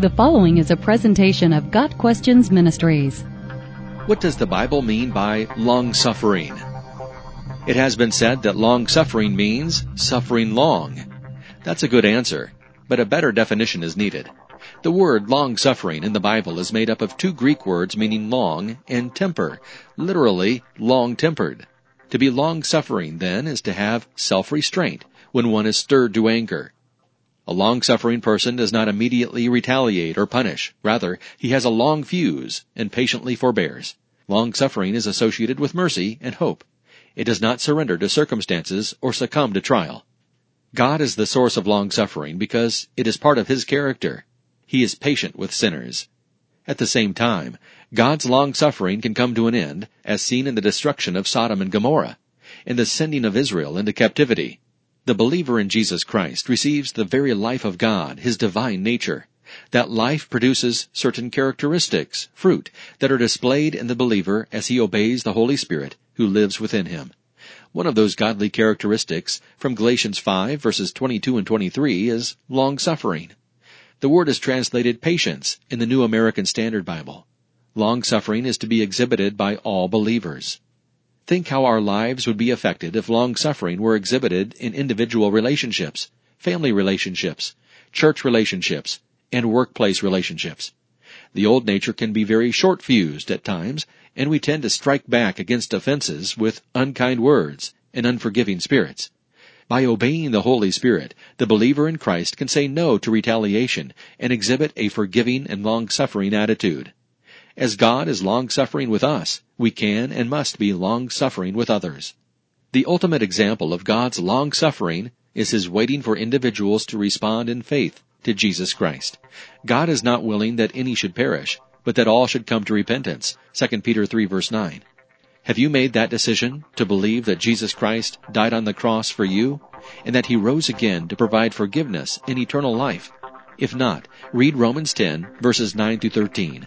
The following is a presentation of Got Questions Ministries. What does the Bible mean by long suffering? It has been said that long suffering means suffering long. That's a good answer, but a better definition is needed. The word long suffering in the Bible is made up of two Greek words meaning long and temper, literally long tempered. To be long suffering, then, is to have self restraint when one is stirred to anger. A long suffering person does not immediately retaliate or punish. Rather, he has a long fuse and patiently forbears. Long suffering is associated with mercy and hope. It does not surrender to circumstances or succumb to trial. God is the source of long suffering because it is part of His character. He is patient with sinners. At the same time, God's long suffering can come to an end, as seen in the destruction of Sodom and Gomorrah, in the sending of Israel into captivity. The believer in Jesus Christ receives the very life of God, His divine nature. That life produces certain characteristics, fruit, that are displayed in the believer as he obeys the Holy Spirit who lives within him. One of those godly characteristics from Galatians 5 verses 22 and 23 is long suffering. The word is translated patience in the New American Standard Bible. Long suffering is to be exhibited by all believers. Think how our lives would be affected if long suffering were exhibited in individual relationships, family relationships, church relationships, and workplace relationships. The old nature can be very short fused at times, and we tend to strike back against offenses with unkind words and unforgiving spirits. By obeying the Holy Spirit, the believer in Christ can say no to retaliation and exhibit a forgiving and long-suffering attitude. As God is long-suffering with us, we can and must be long-suffering with others. The ultimate example of God's long-suffering is His waiting for individuals to respond in faith to Jesus Christ. God is not willing that any should perish, but that all should come to repentance. 2 Peter 3 verse 9. Have you made that decision to believe that Jesus Christ died on the cross for you and that he rose again to provide forgiveness and eternal life? If not, read Romans 10 verses 9 through 13.